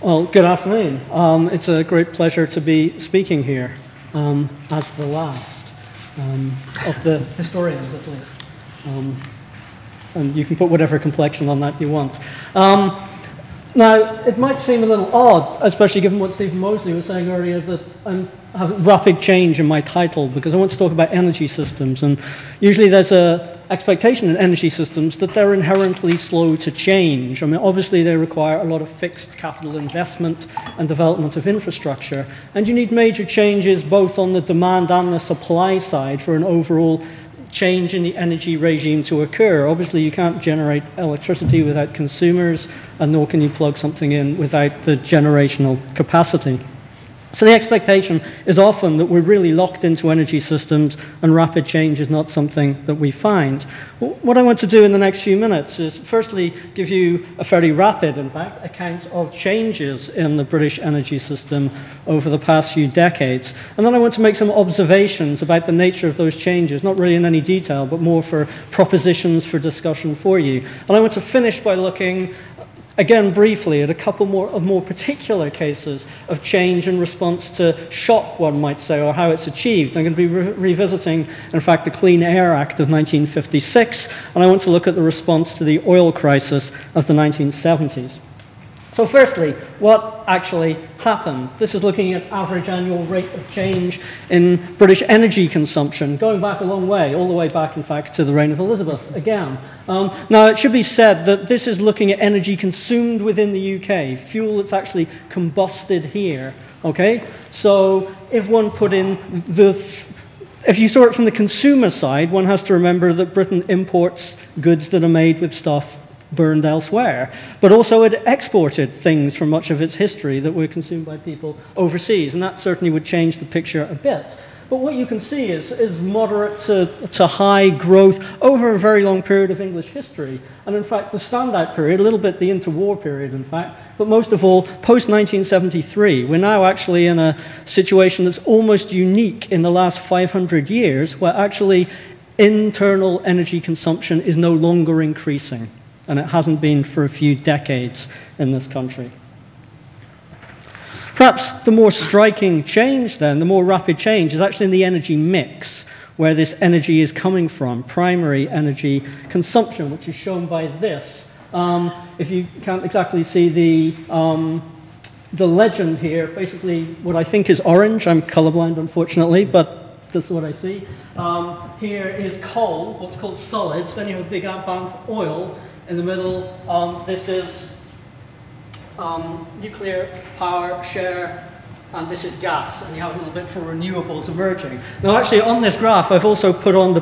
Well, good afternoon. Um, it's a great pleasure to be speaking here um, as the last um, of the historians, at least. Um, and you can put whatever complexion on that you want. Now, it might seem a little odd, especially given what Stephen Mosley was saying earlier, that I'm having rapid change in my title because I want to talk about energy systems. And usually there's a expectation in energy systems that they're inherently slow to change. I mean, obviously, they require a lot of fixed capital investment and development of infrastructure. And you need major changes both on the demand and the supply side for an overall change in the energy regime to occur. Obviously, you can't generate electricity without consumers, and nor can you plug something in without the generational capacity. So the expectation is often that we're really locked into energy systems and rapid change is not something that we find. What I want to do in the next few minutes is firstly give you a fairly rapid, in fact, account of changes in the British energy system over the past few decades. And then I want to make some observations about the nature of those changes, not really in any detail, but more for propositions for discussion for you. And I want to finish by looking again briefly at a couple more of more particular cases of change in response to shock, one might say, or how it's achieved. I'm going to be re- revisiting, in fact, the Clean Air Act of 1956, and I want to look at the response to the oil crisis of the 1970s. So, firstly, what actually happened? This is looking at average annual rate of change in British energy consumption, going back a long way, all the way back, in fact, to the reign of Elizabeth again. Um, now, it should be said that this is looking at energy consumed within the UK, fuel that's actually combusted here. Okay? So, if one put in the if you saw it from the consumer side, one has to remember that Britain imports goods that are made with stuff burned elsewhere. But also, it exported things from much of its history that were consumed by people overseas, and that certainly would change the picture a bit. But what you can see is, is moderate to, to high growth over a very long period of English history. And in fact, the standout period, a little bit the interwar period, in fact, but most of all, post 1973. We're now actually in a situation that's almost unique in the last 500 years, where actually internal energy consumption is no longer increasing and it hasn't been for a few decades in this country. Perhaps the more striking change, then, the more rapid change, is actually in the energy mix, where this energy is coming from primary energy consumption, which is shown by this. Um, if you can't exactly see the, um, the legend here, basically what I think is orange, I'm colorblind unfortunately, but this is what I see. Um, here is coal, what's called solids, then you have a big band for oil, in the middle, um, this is um, nuclear power share, and this is gas, and you have a little bit for renewables emerging. Now, actually, on this graph, I've also put on the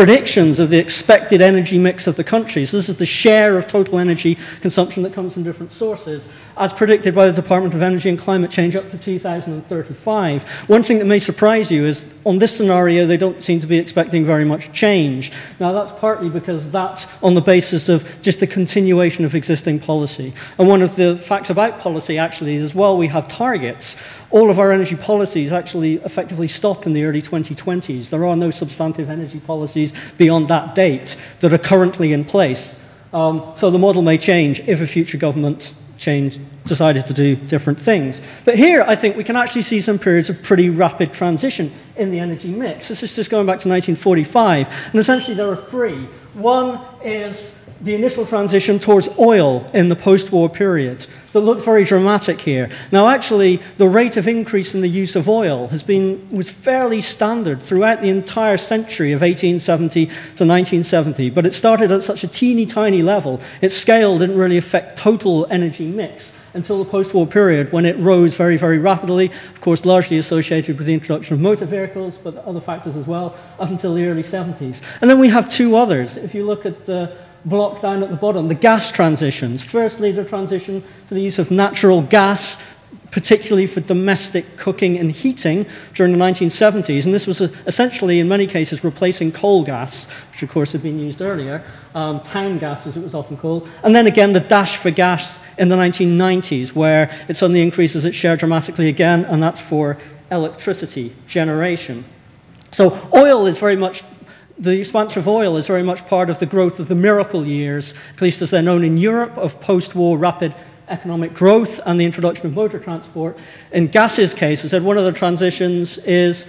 predictions of the expected energy mix of the country. So, this is the share of total energy consumption that comes from different sources, as predicted by the Department of Energy and Climate Change up to 2035. One thing that may surprise you is on this scenario, they don't seem to be expecting very much change. Now, that's partly because that's on the basis of just the continuation of existing policy. And one of the facts about policy, actually, is while we have targets, all of our energy policies actually effectively stop in the early 2020s. There are no substantive energy policies beyond that date that are currently in place. Um, so the model may change if a future government change, decided to do different things. But here, I think we can actually see some periods of pretty rapid transition in the energy mix. This is just going back to 1945. And essentially, there are three. One is the initial transition towards oil in the post war period that looks very dramatic here. Now, actually, the rate of increase in the use of oil has been, was fairly standard throughout the entire century of 1870 to 1970, but it started at such a teeny tiny level, its scale didn't really affect total energy mix until the post war period when it rose very, very rapidly, of course, largely associated with the introduction of motor vehicles, but other factors as well, up until the early 70s. And then we have two others. If you look at the block down at the bottom, the gas transitions. Firstly, the transition to the use of natural gas, particularly for domestic cooking and heating during the 1970s. And this was essentially, in many cases, replacing coal gas, which of course had been used earlier, um, town gas as it was often called. And then again, the dash for gas in the 1990s, where it suddenly increases its share dramatically again, and that's for electricity generation. So oil is very much the expansion of oil is very much part of the growth of the miracle years, at least as they're known in Europe, of post war rapid economic growth and the introduction of motor transport. In gas's case, I said one of the transitions is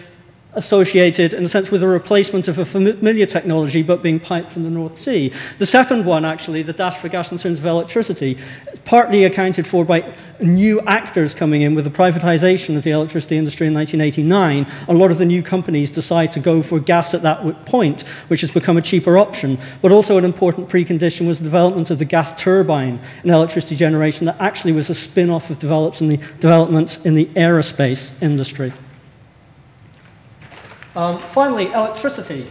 associated, in a sense, with a replacement of a familiar technology but being piped from the North Sea. The second one, actually, the dash for gas in terms of electricity, partly accounted for by new actors coming in with the privatization of the electricity industry in 1989. A lot of the new companies decide to go for gas at that point, which has become a cheaper option. But also, an important precondition was the development of the gas turbine in electricity generation that actually was a spin off of developments in the, developments in the aerospace industry. Um, finally, electricity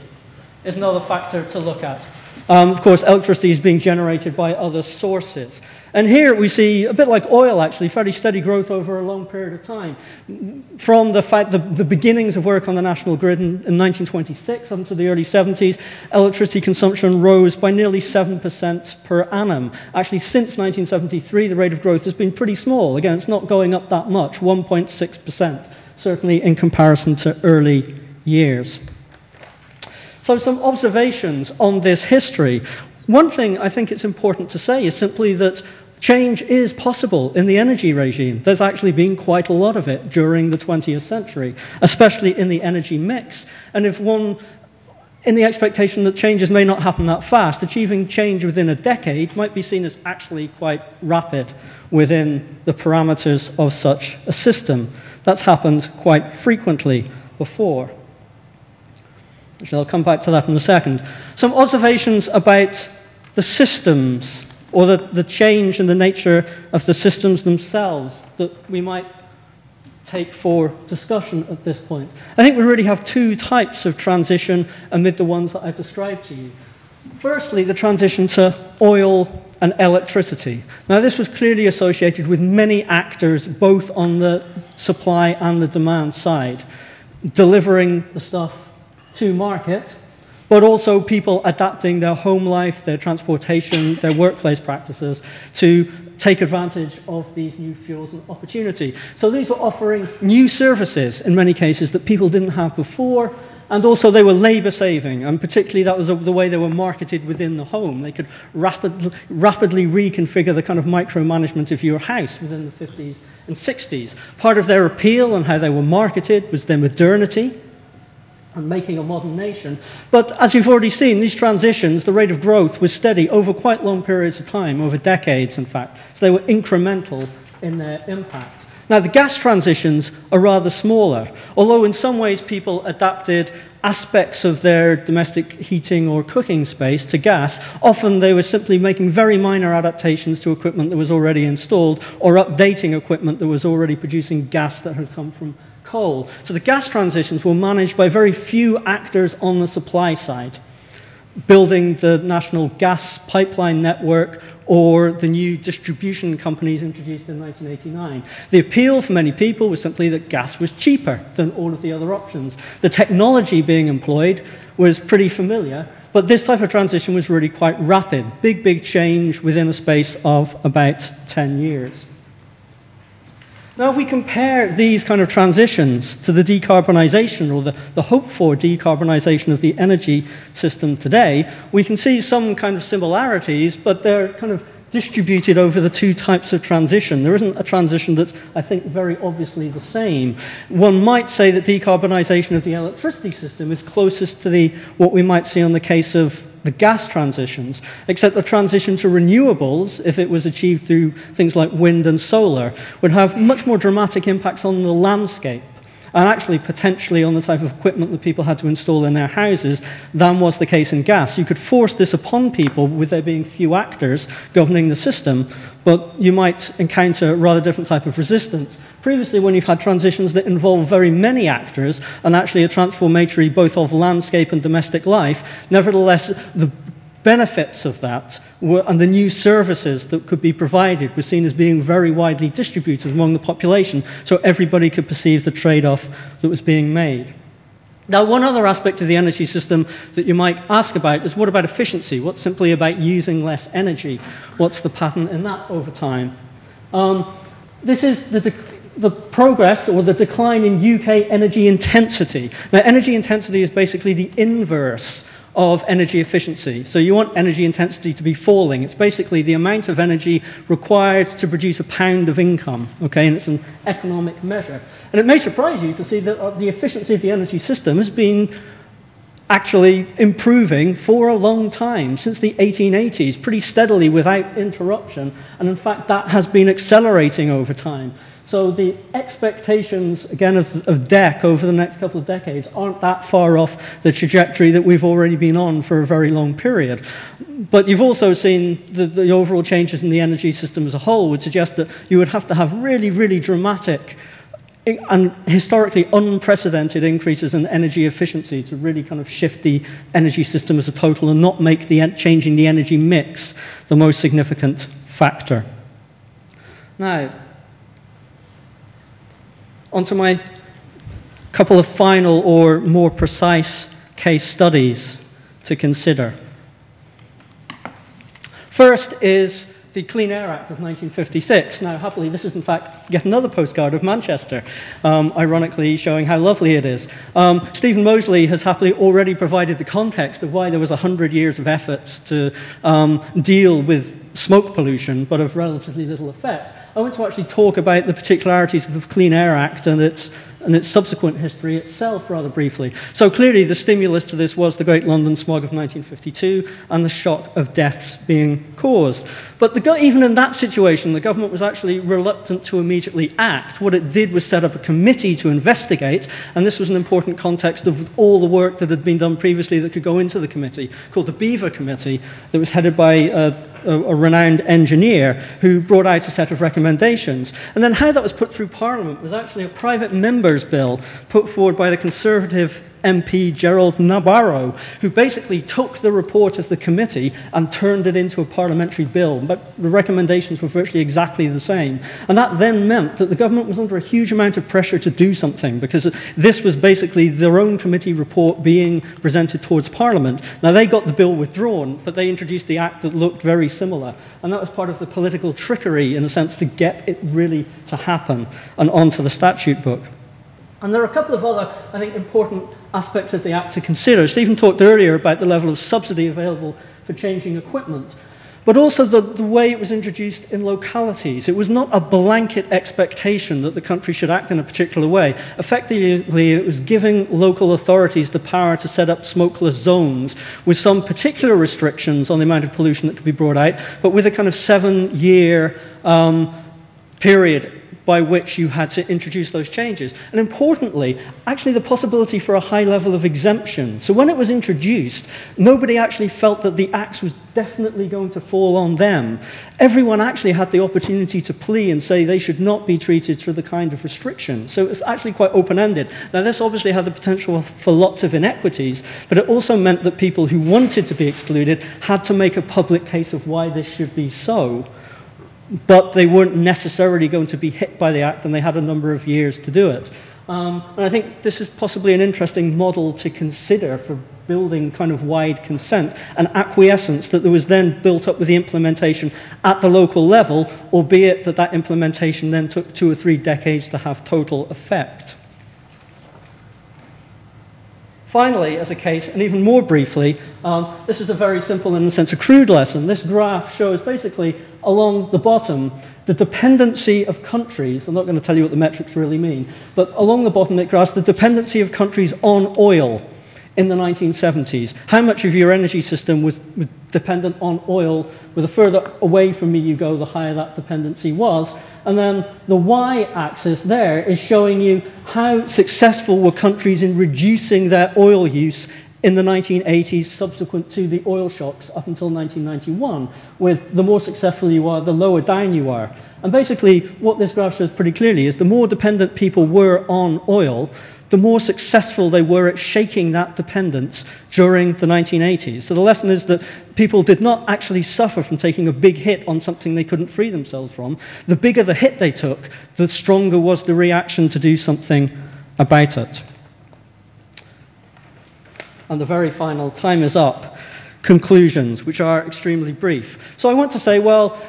is another factor to look at. Um, of course, electricity is being generated by other sources. And here we see, a bit like oil actually, fairly steady growth over a long period of time. From the, fact, the, the beginnings of work on the national grid in, in 1926 up until the early 70s, electricity consumption rose by nearly 7% per annum. Actually, since 1973, the rate of growth has been pretty small. Again, it's not going up that much, 1.6%, certainly in comparison to early years. So, some observations on this history. One thing I think it's important to say is simply that change is possible in the energy regime. There's actually been quite a lot of it during the 20th century, especially in the energy mix. And if one, in the expectation that changes may not happen that fast, achieving change within a decade might be seen as actually quite rapid within the parameters of such a system. That's happened quite frequently before. I'll come back to that in a second. Some observations about the systems or the, the change in the nature of the systems themselves that we might take for discussion at this point. I think we really have two types of transition amid the ones that I've described to you. Firstly, the transition to oil and electricity. Now, this was clearly associated with many actors, both on the supply and the demand side, delivering the stuff to market, but also people adapting their home life, their transportation, their workplace practices to take advantage of these new fuels and opportunity. So these were offering new services in many cases that people didn't have before, and also they were labor saving, and particularly that was the way they were marketed within the home. They could rapid, rapidly reconfigure the kind of micromanagement of your house within the 50s and 60s. Part of their appeal and how they were marketed was their modernity and making a modern nation. But as you've already seen, these transitions, the rate of growth was steady over quite long periods of time, over decades, in fact. So they were incremental in their impact. Now, the gas transitions are rather smaller, although in some ways people adapted aspects of their domestic heating or cooking space to gas. Often they were simply making very minor adaptations to equipment that was already installed or updating equipment that was already producing gas that had come from coal. So the gas transitions were managed by very few actors on the supply side, building the national gas pipeline network or the new distribution companies introduced in 1989. The appeal for many people was simply that gas was cheaper than all of the other options. The technology being employed was pretty familiar, but this type of transition was really quite rapid. Big, big change within a space of about 10 years. Now, if we compare these kind of transitions to the decarbonisation or the, the hope for decarbonisation of the energy system today, we can see some kind of similarities, but they're kind of distributed over the two types of transition. There isn't a transition that's, I think, very obviously the same. One might say that decarbonisation of the electricity system is closest to the, what we might see on the case of the gas transitions, except the transition to renewables, if it was achieved through things like wind and solar, would have much more dramatic impacts on the landscape and actually potentially on the type of equipment that people had to install in their houses than was the case in gas. You could force this upon people with there being few actors governing the system, but you might encounter a rather different type of resistance. Previously, when you've had transitions that involve very many actors and actually a transformatory both of landscape and domestic life, nevertheless, the benefits of that were, and the new services that could be provided were seen as being very widely distributed among the population, so everybody could perceive the trade off that was being made. Now, one other aspect of the energy system that you might ask about is what about efficiency? What's simply about using less energy? What's the pattern in that over time? Um, this is the, the progress or the decline in UK energy intensity. Now, energy intensity is basically the inverse of energy efficiency. So you want energy intensity to be falling. It's basically the amount of energy required to produce a pound of income, okay? And it's an economic measure. And it may surprise you to see that uh, the efficiency of the energy system has been actually improving for a long time, since the 1880s, pretty steadily without interruption. And in fact, that has been accelerating over time. So the expectations, again, of, of DECC over the next couple of decades aren't that far off the trajectory that we've already been on for a very long period. But you've also seen the, the overall changes in the energy system as a whole would suggest that you would have to have really, really dramatic and historically unprecedented increases in energy efficiency to really kind of shift the energy system as a total and not make the changing the energy mix the most significant factor. Now, onto my couple of final or more precise case studies to consider. First is the Clean Air Act of 1956. Now, happily, this is in fact yet another postcard of Manchester, um, ironically showing how lovely it is. Um, Stephen Mosley has happily already provided the context of why there was 100 years of efforts to um, deal with smoke pollution, but of relatively little effect. I want to actually talk about the particularities of the Clean Air Act and its and its subsequent history itself rather briefly. So clearly the stimulus to this was the Great London Smog of 1952 and the shock of deaths being caused. But the, even in that situation, the government was actually reluctant to immediately act. What it did was set up a committee to investigate, and this was an important context of all the work that had been done previously that could go into the committee, called the Beaver Committee, that was headed by uh, a, a, renowned engineer who brought out a set of recommendations. And then how that was put through Parliament was actually a private member's bill put forward by the Conservative MP Gerald Nabarro, who basically took the report of the committee and turned it into a parliamentary bill. But the recommendations were virtually exactly the same. And that then meant that the government was under a huge amount of pressure to do something because this was basically their own committee report being presented towards Parliament. Now, they got the bill withdrawn, but they introduced the act that looked very similar. And that was part of the political trickery, in a sense, to get it really to happen and onto the statute book. And there are a couple of other, I think, important aspects of the Act to consider. Stephen talked earlier about the level of subsidy available for changing equipment, but also the, the way it was introduced in localities. It was not a blanket expectation that the country should act in a particular way. Effectively, it was giving local authorities the power to set up smokeless zones with some particular restrictions on the amount of pollution that could be brought out, but with a kind of seven year um, period by which you had to introduce those changes. And importantly, actually the possibility for a high level of exemption. So when it was introduced, nobody actually felt that the axe was definitely going to fall on them. Everyone actually had the opportunity to plea and say they should not be treated through the kind of restriction. So it's actually quite open-ended. Now this obviously had the potential for lots of inequities, but it also meant that people who wanted to be excluded had to make a public case of why this should be so but they weren't necessarily going to be hit by the act, and they had a number of years to do it. Um, and I think this is possibly an interesting model to consider for building kind of wide consent and acquiescence that was then built up with the implementation at the local level, albeit that that implementation then took two or three decades to have total effect. Finally, as a case, and even more briefly, um, this is a very simple and, in a sense, a crude lesson. This graph shows basically along the bottom the dependency of countries. I'm not going to tell you what the metrics really mean, but along the bottom it graphs the dependency of countries on oil in the 1970s. How much of your energy system was, dependent on oil? With the further away from me you go, the higher that dependency was. And then the y axis there is showing you how successful were countries in reducing their oil use in the 1980s, subsequent to the oil shocks up until 1991, with the more successful you are, the lower down you are. And basically, what this graph shows pretty clearly is the more dependent people were on oil, the more successful they were at shaking that dependence during the 1980s. So the lesson is that people did not actually suffer from taking a big hit on something they couldn't free themselves from. The bigger the hit they took, the stronger was the reaction to do something about it. And the very final time is up. Conclusions, which are extremely brief. So I want to say, well,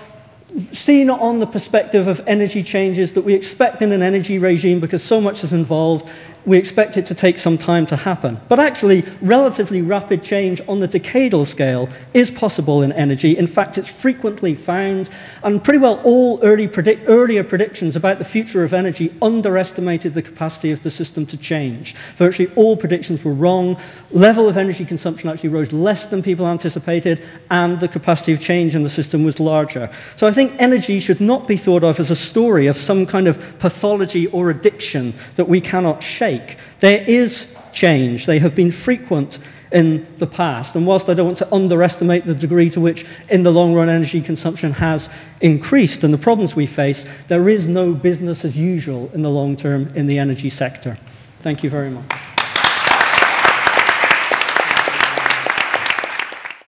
seen on the perspective of energy changes that we expect in an energy regime because so much is involved, we expect it to take some time to happen. But actually, relatively rapid change on the decadal scale is possible in energy. In fact, it's frequently found, and pretty well all early earlier predictions about the future of energy underestimated the capacity of the system to change. Virtually all predictions were wrong. Level of energy consumption actually rose less than people anticipated, and the capacity of change in the system was larger. So I think energy should not be thought of as a story of some kind of pathology or addiction that we cannot shake. There is change. They have been frequent in the past. And whilst I don't want to underestimate the degree to which, in the long run, energy consumption has increased and the problems we face, there is no business as usual in the long term in the energy sector. Thank you very much.